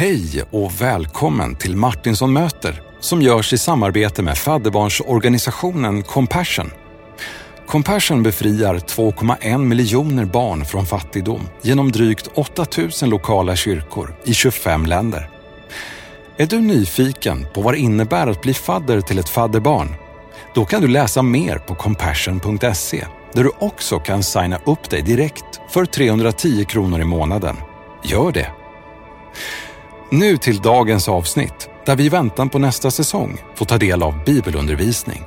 Hej och välkommen till Martinsson möter som görs i samarbete med fadderbarnsorganisationen Compassion. Compassion befriar 2,1 miljoner barn från fattigdom genom drygt 8 000 lokala kyrkor i 25 länder. Är du nyfiken på vad det innebär att bli fadder till ett fadderbarn? Då kan du läsa mer på compassion.se där du också kan signa upp dig direkt för 310 kronor i månaden. Gör det! Nu till dagens avsnitt där vi i väntan på nästa säsong får ta del av bibelundervisning.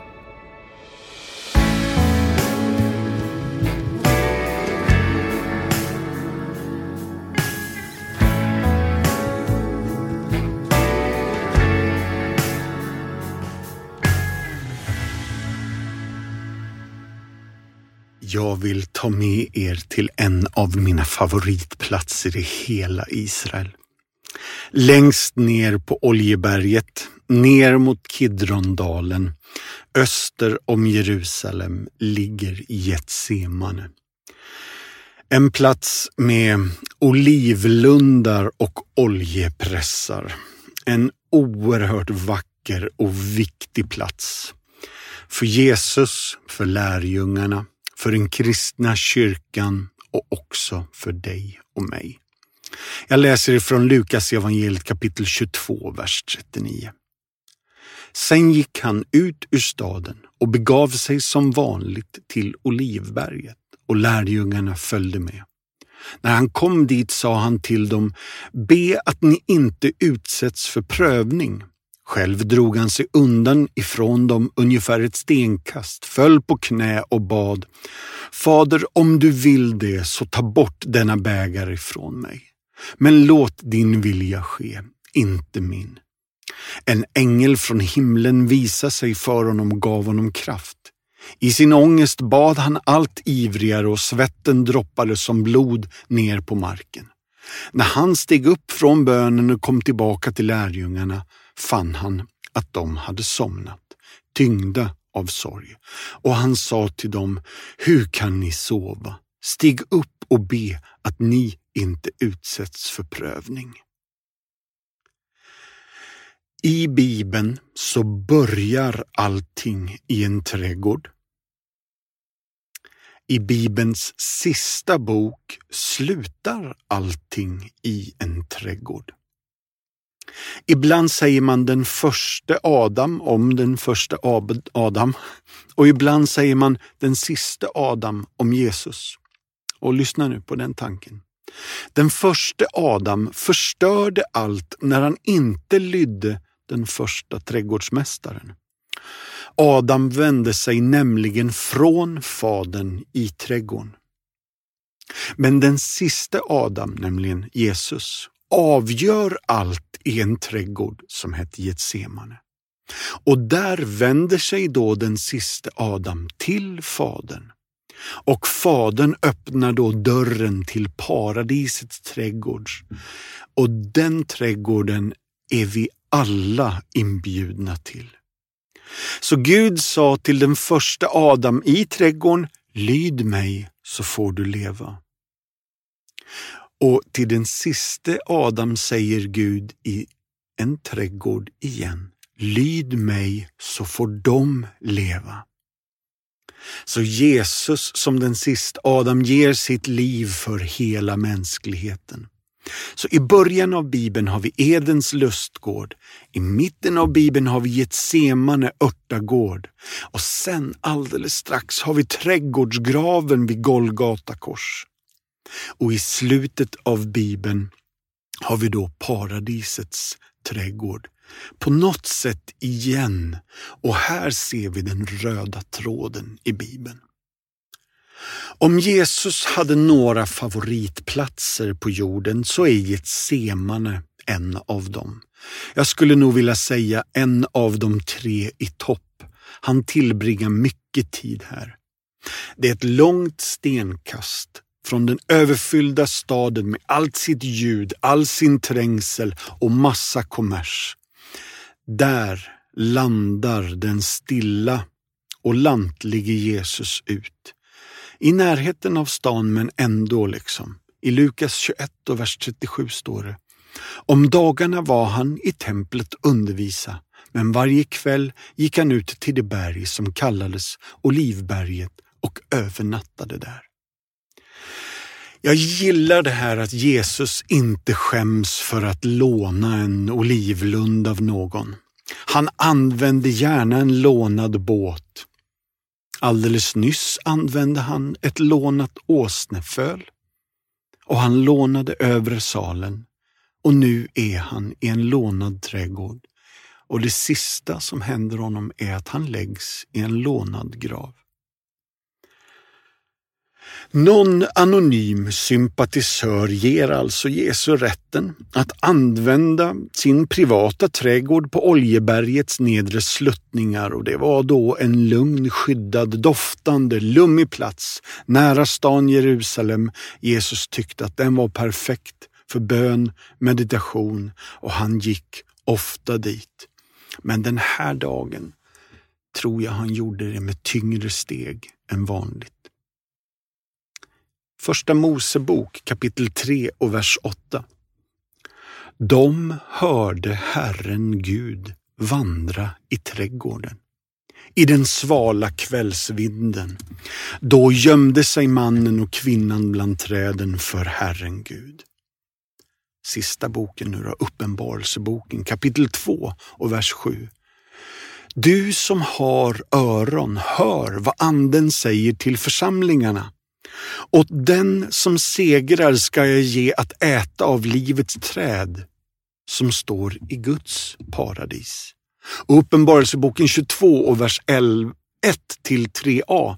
Jag vill ta med er till en av mina favoritplatser i hela Israel. Längst ner på Oljeberget, ner mot Kidrondalen, öster om Jerusalem, ligger Getsemane. En plats med olivlundar och oljepressar. En oerhört vacker och viktig plats. För Jesus, för lärjungarna, för den kristna kyrkan och också för dig och mig. Jag läser ifrån Lukas evangeliet kapitel 22, vers 39. Sen gick han ut ur staden och begav sig som vanligt till Olivberget och lärjungarna följde med. När han kom dit sa han till dem, be att ni inte utsätts för prövning. Själv drog han sig undan ifrån dem ungefär ett stenkast, föll på knä och bad, Fader, om du vill det, så ta bort denna bägare ifrån mig. Men låt din vilja ske, inte min. En ängel från himlen visade sig för honom och gav honom kraft. I sin ångest bad han allt ivrigare och svetten droppade som blod ner på marken. När han steg upp från bönen och kom tillbaka till lärjungarna fann han att de hade somnat, tyngda av sorg. Och han sa till dem, hur kan ni sova? Stig upp och be att ni inte utsätts för prövning. I Bibeln så börjar allting i en trädgård. I Bibelns sista bok slutar allting i en trädgård. Ibland säger man den första Adam om den första Adam och ibland säger man den sista Adam om Jesus. Och lyssna nu på den tanken. Den första Adam förstörde allt när han inte lydde den första trädgårdsmästaren. Adam vände sig nämligen från fadern i trädgården. Men den sista Adam, nämligen Jesus, avgör allt i en trädgård som hette Getsemane. Och där vänder sig då den sista Adam till Fadern. Och Fadern öppnar då dörren till paradisets trädgård. Och den trädgården är vi alla inbjudna till. Så Gud sa till den första Adam i trädgården, lyd mig så får du leva. Och till den siste Adam säger Gud i en trädgård igen. Lyd mig så får de leva. Så Jesus som den sista Adam ger sitt liv för hela mänskligheten. Så i början av Bibeln har vi Edens lustgård, i mitten av Bibeln har vi Getsemane örtagård och sen alldeles strax har vi trädgårdsgraven vid Golgata kors. Och i slutet av Bibeln har vi då paradisets trädgård. På något sätt igen. Och här ser vi den röda tråden i Bibeln. Om Jesus hade några favoritplatser på jorden så är Getsemane en av dem. Jag skulle nog vilja säga en av de tre i topp. Han tillbringar mycket tid här. Det är ett långt stenkast från den överfyllda staden med allt sitt ljud, all sin trängsel och massa kommers. Där landar den stilla och lantlige Jesus ut. I närheten av stan men ändå liksom. I Lukas 21 och vers 37 står det Om dagarna var han i templet undervisa, men varje kväll gick han ut till det berg som kallades Olivberget och övernattade där. Jag gillar det här att Jesus inte skäms för att låna en olivlund av någon. Han använde gärna en lånad båt. Alldeles nyss använde han ett lånat åsneföl och han lånade övre salen och nu är han i en lånad trädgård och det sista som händer honom är att han läggs i en lånad grav. Någon anonym sympatisör ger alltså Jesu rätten att använda sin privata trädgård på Oljebergets nedre sluttningar och det var då en lugn, skyddad, doftande, lummig plats nära stan Jerusalem. Jesus tyckte att den var perfekt för bön, meditation och han gick ofta dit. Men den här dagen tror jag han gjorde det med tyngre steg än vanligt. Första Mosebok kapitel 3 och vers 8. De hörde Herren Gud vandra i trädgården i den svala kvällsvinden. Då gömde sig mannen och kvinnan bland träden för Herren Gud. Sista boken nu då, Uppenbarelseboken kapitel 2 och vers 7. Du som har öron, hör vad Anden säger till församlingarna. Åt den som segrar ska jag ge att äta av livets träd som står i Guds paradis. Uppenbarelseboken 22 och vers 11, 1 till 3a.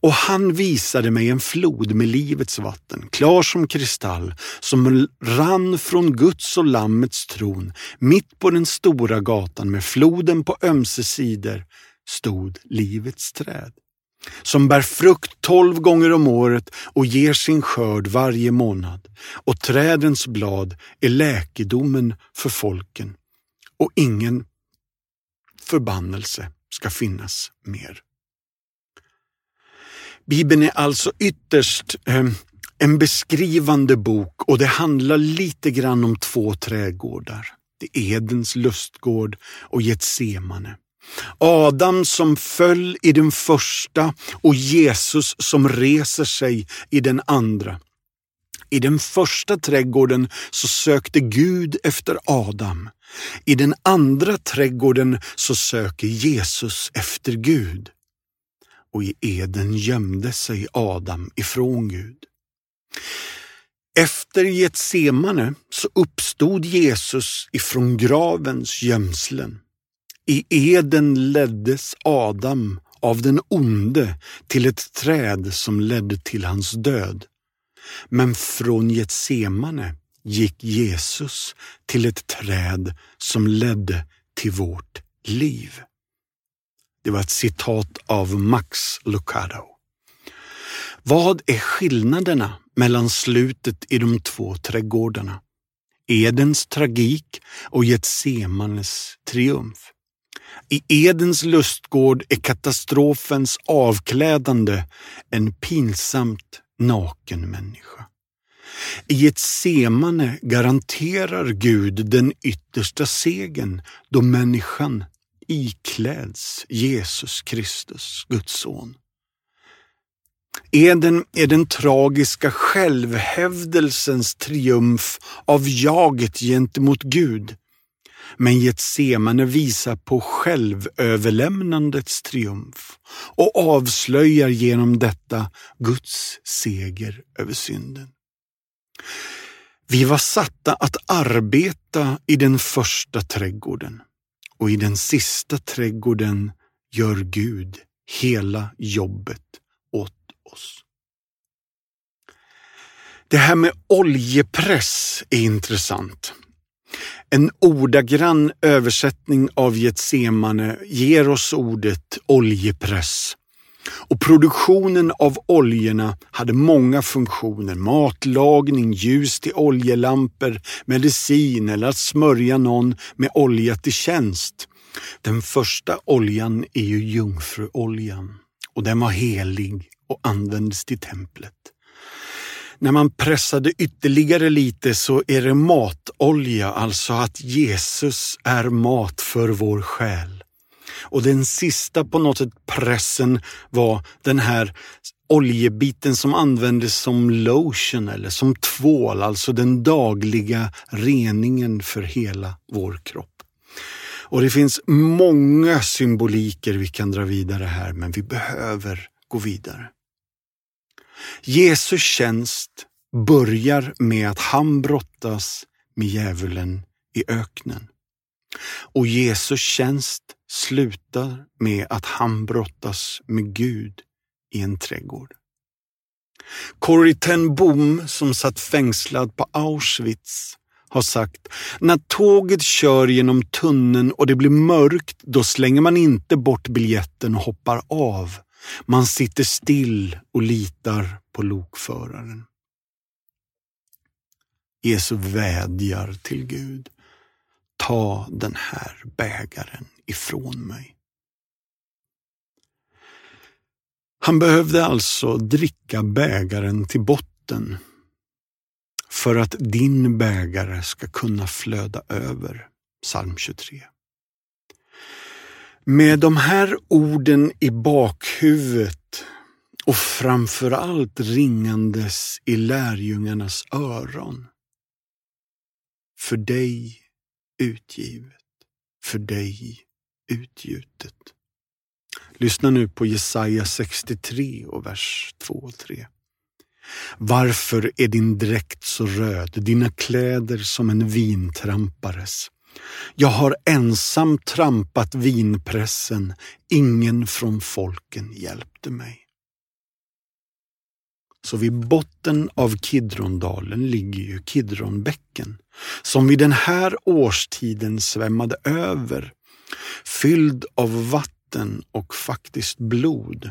Och han visade mig en flod med livets vatten, klar som kristall, som rann från Guds och Lammets tron. Mitt på den stora gatan med floden på ömse sidor stod livets träd som bär frukt tolv gånger om året och ger sin skörd varje månad. Och trädens blad är läkedomen för folken och ingen förbannelse ska finnas mer. Bibeln är alltså ytterst eh, en beskrivande bok och det handlar lite grann om två trädgårdar. Det är Edens lustgård och Getsemane. Adam som föll i den första och Jesus som reser sig i den andra. I den första trädgården så sökte Gud efter Adam. I den andra trädgården så söker Jesus efter Gud. Och i Eden gömde sig Adam ifrån Gud. Efter Getsemane så uppstod Jesus ifrån gravens gömslen. I Eden leddes Adam av den onde till ett träd som ledde till hans död. Men från Getsemane gick Jesus till ett träd som ledde till vårt liv. Det var ett citat av Max Lucado. Vad är skillnaderna mellan slutet i de två trädgårdarna? Edens tragik och Getsemanes triumf. I Edens lustgård är katastrofens avklädande en pinsamt naken människa. I ett semane garanterar Gud den yttersta segern då människan ikläds Jesus Kristus, Guds son. Eden är den tragiska självhävdelsens triumf av jaget gentemot Gud men Getsemane visar på självöverlämnandets triumf och avslöjar genom detta Guds seger över synden. Vi var satta att arbeta i den första trädgården och i den sista trädgården gör Gud hela jobbet åt oss. Det här med oljepress är intressant. En ordagrann översättning av Getsemane ger oss ordet oljepress. Och produktionen av oljorna hade många funktioner. Matlagning, ljus till oljelampor, medicin eller att smörja någon med olja till tjänst. Den första oljan är ju jungfruoljan och den var helig och användes till templet. När man pressade ytterligare lite så är det matolja, alltså att Jesus är mat för vår själ. Och den sista på något sätt pressen var den här oljebiten som användes som lotion eller som tvål, alltså den dagliga reningen för hela vår kropp. Och det finns många symboliker vi kan dra vidare här, men vi behöver gå vidare. Jesus tjänst börjar med att han brottas med djävulen i öknen. Och Jesus tjänst slutar med att han brottas med Gud i en trädgård. Corrie ten Boom som satt fängslad på Auschwitz har sagt, när tåget kör genom tunneln och det blir mörkt, då slänger man inte bort biljetten och hoppar av. Man sitter still och litar på lokföraren. Jesus vädjar till Gud. Ta den här bägaren ifrån mig. Han behövde alltså dricka bägaren till botten för att din bägare ska kunna flöda över. Psalm 23. Med de här orden i bakhuvudet och framför allt ringandes i lärjungarnas öron. För dig utgivet, för dig utgjutet. Lyssna nu på Jesaja 63 och vers 2 och 3. Varför är din dräkt så röd, dina kläder som en vintrampares? Jag har ensam trampat vinpressen, ingen från folken hjälpte mig. Så vid botten av Kidrondalen ligger ju Kidronbäcken, som vid den här årstiden svämmade över, fylld av vatten och faktiskt blod.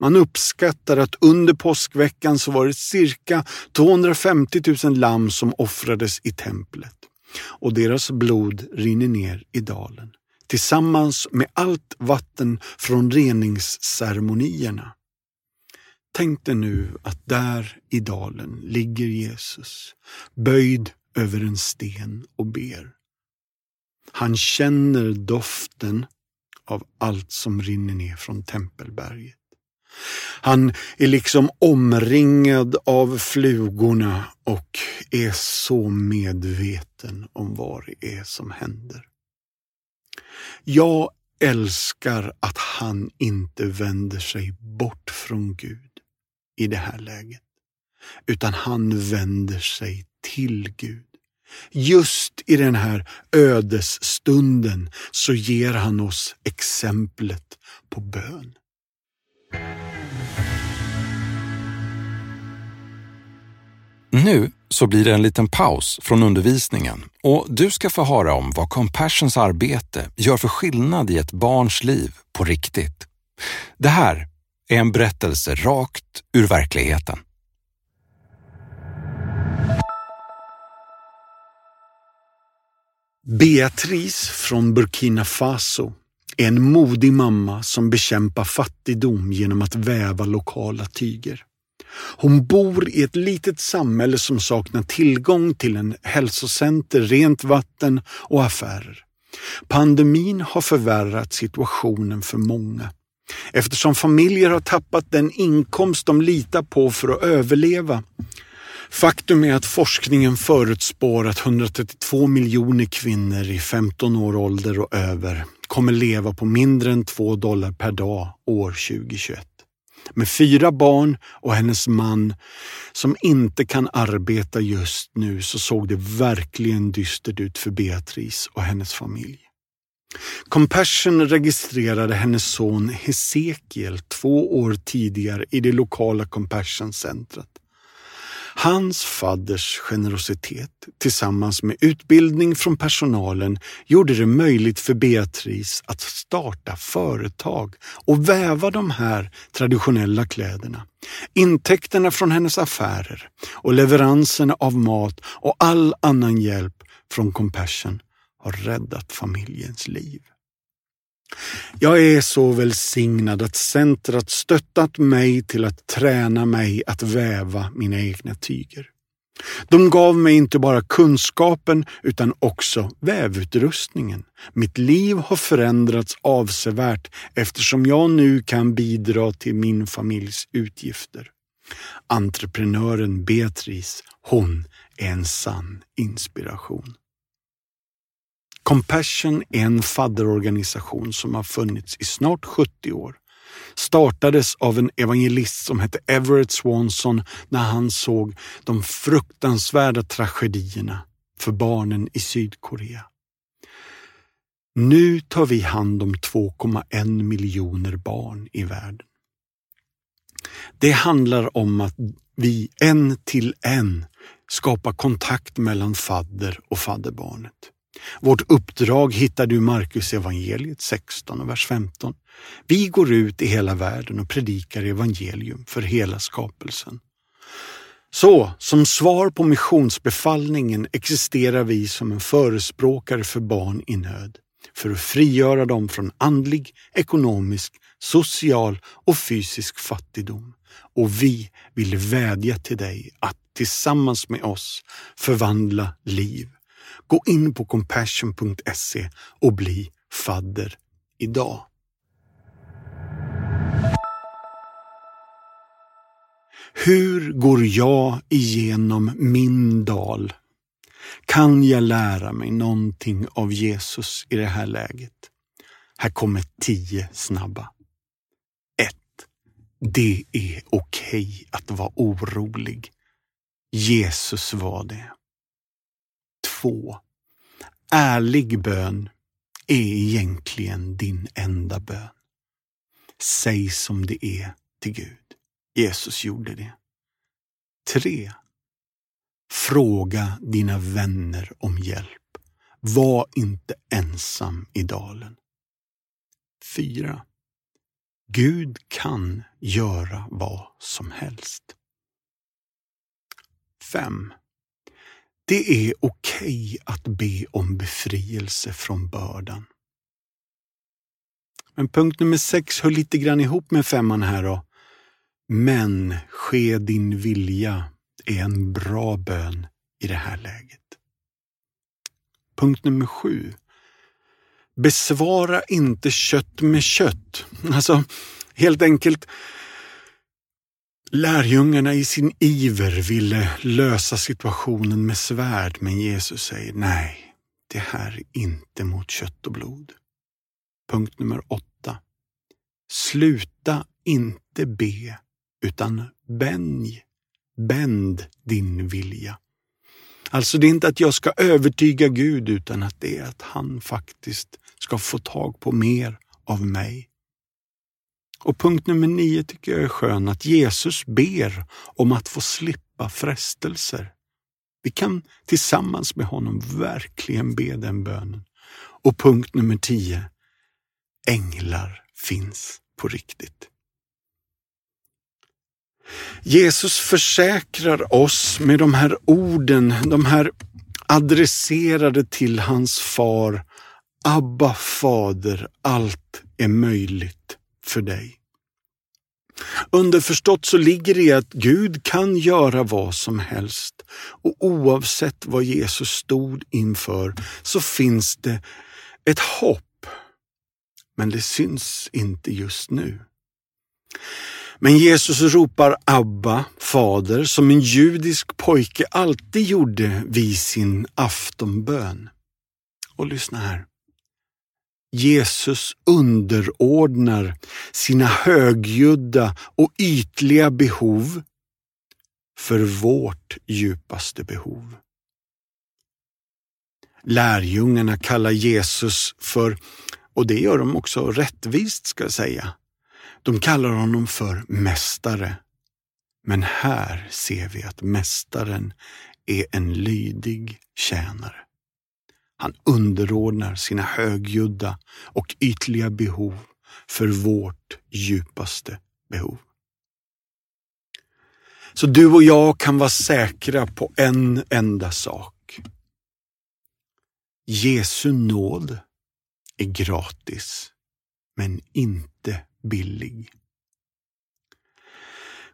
Man uppskattar att under påskveckan så var det cirka 250 000 lamm som offrades i templet och deras blod rinner ner i dalen tillsammans med allt vatten från reningsceremonierna. Tänk dig nu att där i dalen ligger Jesus, böjd över en sten och ber. Han känner doften av allt som rinner ner från Tempelberget. Han är liksom omringad av flugorna och är så medveten om vad det är som händer. Jag älskar att han inte vänder sig bort från Gud i det här läget, utan han vänder sig till Gud. Just i den här ödesstunden så ger han oss exemplet på bön. Nu så blir det en liten paus från undervisningen och du ska få höra om vad Compassions arbete gör för skillnad i ett barns liv på riktigt. Det här är en berättelse rakt ur verkligheten. Beatrice från Burkina Faso är en modig mamma som bekämpar fattigdom genom att väva lokala tyger. Hon bor i ett litet samhälle som saknar tillgång till en hälsocenter, rent vatten och affärer. Pandemin har förvärrat situationen för många eftersom familjer har tappat den inkomst de litar på för att överleva. Faktum är att forskningen förutspår att 132 miljoner kvinnor i 15 år ålder och över kommer leva på mindre än 2 dollar per dag år 2021 med fyra barn och hennes man som inte kan arbeta just nu så såg det verkligen dystert ut för Beatrice och hennes familj. Compassion registrerade hennes son Hesekiel två år tidigare i det lokala Compassion-centret. Hans fadders generositet tillsammans med utbildning från personalen gjorde det möjligt för Beatrice att starta företag och väva de här traditionella kläderna. Intäkterna från hennes affärer och leveranserna av mat och all annan hjälp från Compassion har räddat familjens liv. Jag är så välsignad att centret stöttat mig till att träna mig att väva mina egna tyger. De gav mig inte bara kunskapen utan också vävutrustningen. Mitt liv har förändrats avsevärt eftersom jag nu kan bidra till min familjs utgifter. Entreprenören Beatrice, hon är en sann inspiration. Compassion är en fadderorganisation som har funnits i snart 70 år. Startades av en evangelist som hette Everett Swanson när han såg de fruktansvärda tragedierna för barnen i Sydkorea. Nu tar vi hand om 2,1 miljoner barn i världen. Det handlar om att vi en till en skapar kontakt mellan fadder och fadderbarnet. Vårt uppdrag hittar du i Markus evangeliet 16 och vers 15. Vi går ut i hela världen och predikar evangelium för hela skapelsen. Så, som svar på missionsbefallningen existerar vi som en förespråkare för barn i nöd, för att frigöra dem från andlig, ekonomisk, social och fysisk fattigdom. Och vi vill vädja till dig att tillsammans med oss förvandla liv Gå in på compassion.se och bli fadder idag. Hur går jag igenom min dal? Kan jag lära mig någonting av Jesus i det här läget? Här kommer tio snabba. 1. Det är okej okay att vara orolig. Jesus var det. 2. Ärlig bön är egentligen din enda bön. Säg som det är till Gud. Jesus gjorde det. 3. Fråga dina vänner om hjälp. Var inte ensam i dalen. 4. Gud kan göra vad som helst. 5. Det är okej okay att be om befrielse från bördan. Men punkt nummer sex hör lite grann ihop med femman här då. Men ske din vilja är en bra bön i det här läget. Punkt nummer sju. Besvara inte kött med kött. Alltså, helt enkelt Lärjungarna i sin iver ville lösa situationen med svärd, men Jesus säger nej, det här är inte mot kött och blod. Punkt nummer åtta. Sluta inte be, utan bänj, bänd din vilja. Alltså det är inte att jag ska övertyga Gud utan att det är att han faktiskt ska få tag på mer av mig. Och punkt nummer nio tycker jag är skön, att Jesus ber om att få slippa frestelser. Vi kan tillsammans med honom verkligen be den bönen. Och punkt nummer tio, änglar finns på riktigt. Jesus försäkrar oss med de här orden, de här adresserade till hans far, Abba fader, allt är möjligt för dig. Underförstått så ligger det i att Gud kan göra vad som helst och oavsett vad Jesus stod inför så finns det ett hopp. Men det syns inte just nu. Men Jesus ropar Abba, fader, som en judisk pojke alltid gjorde vid sin aftonbön. Och lyssna här. Jesus underordnar sina högljudda och ytliga behov för vårt djupaste behov. Lärjungarna kallar Jesus för, och det gör de också rättvist ska jag säga, de kallar honom för mästare. Men här ser vi att mästaren är en lydig tjänare. Han underordnar sina högljudda och ytliga behov för vårt djupaste behov. Så du och jag kan vara säkra på en enda sak. Jesu nåd är gratis men inte billig.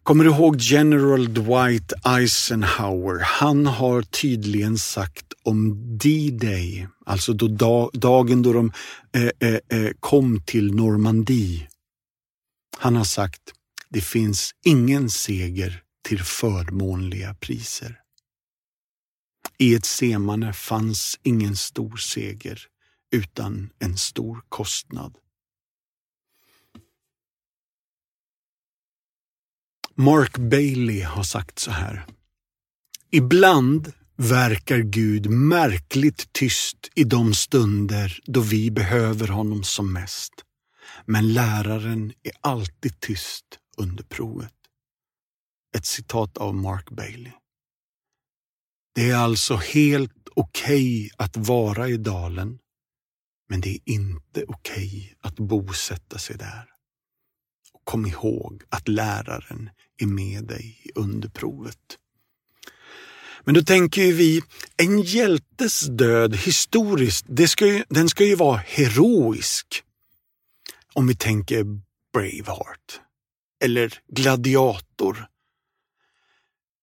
Kommer du ihåg General Dwight Eisenhower? Han har tydligen sagt om D-Day, alltså då dagen då de eh, eh, eh, kom till Normandie. Han har sagt, det finns ingen seger till förmånliga priser. I ett semane fanns ingen stor seger utan en stor kostnad. Mark Bailey har sagt så här. Ibland verkar Gud märkligt tyst i de stunder då vi behöver honom som mest. Men läraren är alltid tyst under provet. Ett citat av Mark Bailey. Det är alltså helt okej okay att vara i dalen, men det är inte okej okay att bosätta sig där. Kom ihåg att läraren är med dig under provet. Men då tänker ju vi, en hjältes död historiskt, det ska ju, den ska ju vara heroisk. Om vi tänker Braveheart eller Gladiator.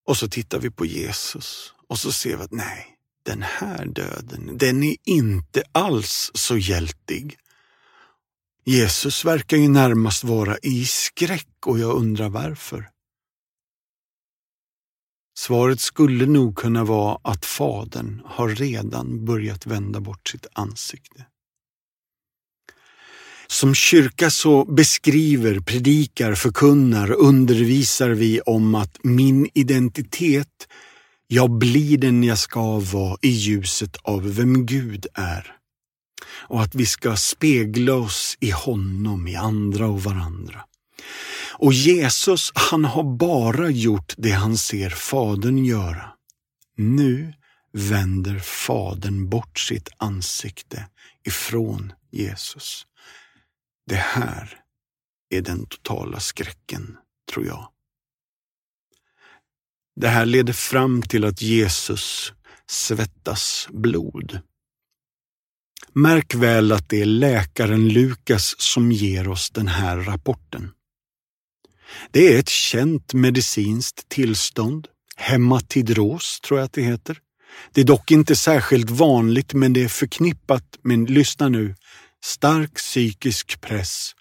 Och så tittar vi på Jesus och så ser vi att nej, den här döden, den är inte alls så hjältig. Jesus verkar ju närmast vara i skräck och jag undrar varför. Svaret skulle nog kunna vara att fadern har redan börjat vända bort sitt ansikte. Som kyrka så beskriver, predikar, förkunnar, undervisar vi om att min identitet, jag blir den jag ska vara i ljuset av vem Gud är. Och att vi ska spegla oss i honom, i andra och varandra. Och Jesus, han har bara gjort det han ser Fadern göra. Nu vänder Fadern bort sitt ansikte ifrån Jesus. Det här är den totala skräcken, tror jag. Det här leder fram till att Jesus svettas blod. Märk väl att det är läkaren Lukas som ger oss den här rapporten. Det är ett känt medicinskt tillstånd, hematidros tror jag att det heter. Det är dock inte särskilt vanligt men det är förknippat med, lyssna nu, stark psykisk press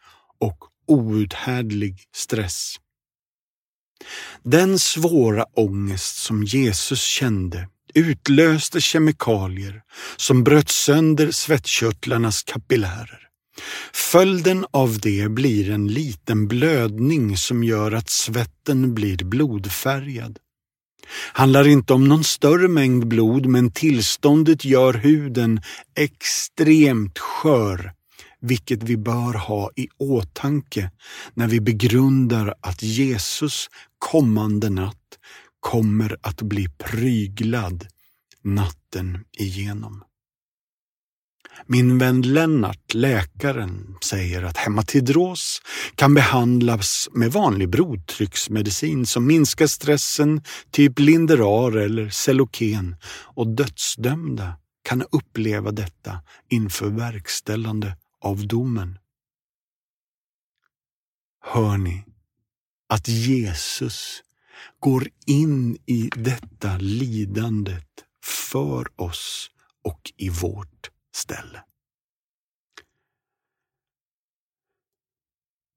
och outhärdlig stress. Den svåra ångest som Jesus kände utlöste kemikalier som bröt sönder svettkörtlarnas kapillärer. Följden av det blir en liten blödning som gör att svetten blir blodfärgad. Handlar inte om någon större mängd blod men tillståndet gör huden extremt skör, vilket vi bör ha i åtanke när vi begrundar att Jesus kommande natt kommer att bli pryglad natten igenom. Min vän Lennart, läkaren, säger att hematidros kan behandlas med vanlig blodtrycksmedicin som minskar stressen, typ Linderar eller Celoken och dödsdömda kan uppleva detta inför verkställande av domen. Hör ni att Jesus går in i detta lidandet för oss och i vårt ställe.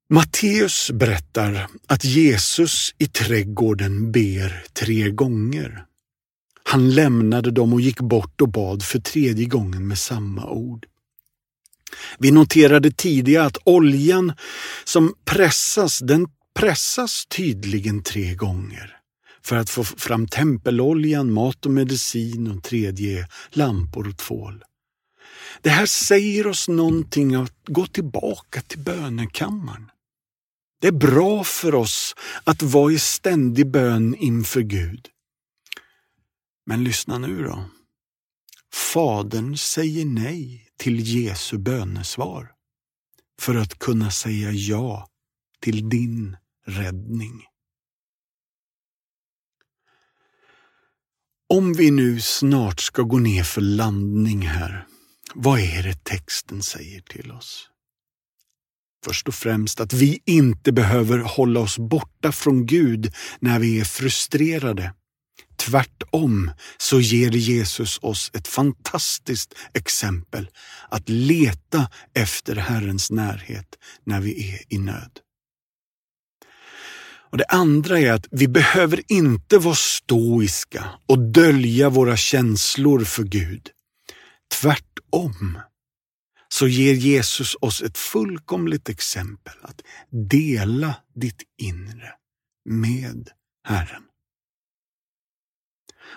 Matteus berättar att Jesus i trädgården ber tre gånger. Han lämnade dem och gick bort och bad för tredje gången med samma ord. Vi noterade tidigare att oljan som pressas, den pressas tydligen tre gånger för att få fram tempeloljan, mat och medicin och tredje lampor och tvål. Det här säger oss någonting att gå tillbaka till bönekammaren. Det är bra för oss att vara i ständig bön inför Gud. Men lyssna nu då. Fadern säger nej till Jesu bönesvar för att kunna säga ja till din räddning. Om vi nu snart ska gå ner för landning här vad är det texten säger till oss? Först och främst att vi inte behöver hålla oss borta från Gud när vi är frustrerade. Tvärtom så ger Jesus oss ett fantastiskt exempel att leta efter Herrens närhet när vi är i nöd. Och Det andra är att vi behöver inte vara stoiska och dölja våra känslor för Gud. Tvärtom så ger Jesus oss ett fullkomligt exempel att dela ditt inre med Herren.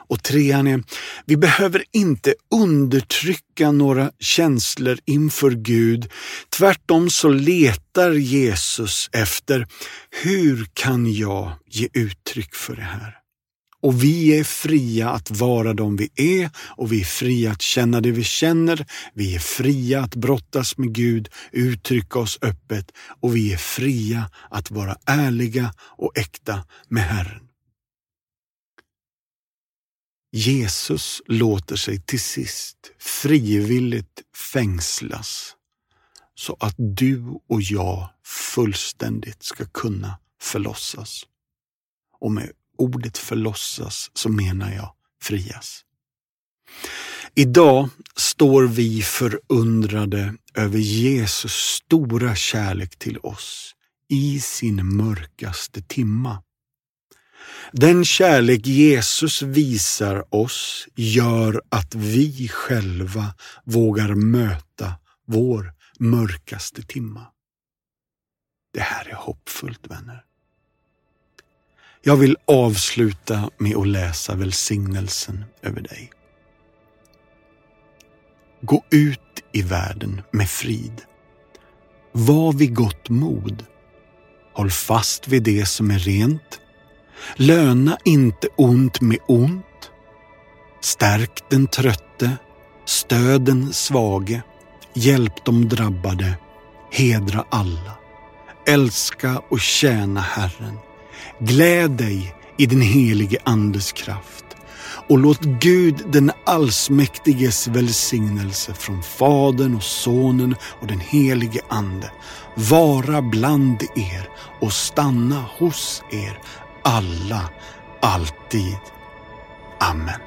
Och trean är, vi behöver inte undertrycka några känslor inför Gud. Tvärtom så letar Jesus efter, hur kan jag ge uttryck för det här? Och vi är fria att vara de vi är och vi är fria att känna det vi känner. Vi är fria att brottas med Gud, uttrycka oss öppet och vi är fria att vara ärliga och äkta med Herren. Jesus låter sig till sist frivilligt fängslas så att du och jag fullständigt ska kunna förlossas. Och med ordet förlossas så menar jag frias. Idag står vi förundrade över Jesus stora kärlek till oss i sin mörkaste timma. Den kärlek Jesus visar oss gör att vi själva vågar möta vår mörkaste timma. Det här är hoppfullt vänner. Jag vill avsluta med att läsa välsignelsen över dig. Gå ut i världen med frid. Var vid gott mod. Håll fast vid det som är rent Löna inte ont med ont. Stärk den trötte, stöd den svage, hjälp de drabbade, hedra alla. Älska och tjäna Herren. Gläd dig i den helige Andes kraft och låt Gud den allsmäktiges välsignelse från Fadern och Sonen och den helige Ande vara bland er och stanna hos er alla, alltid. Amen.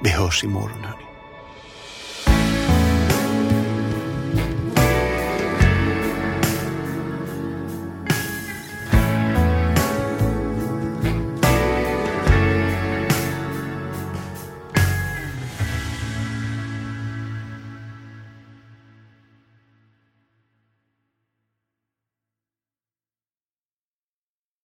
Vi hörs imorgon hörni.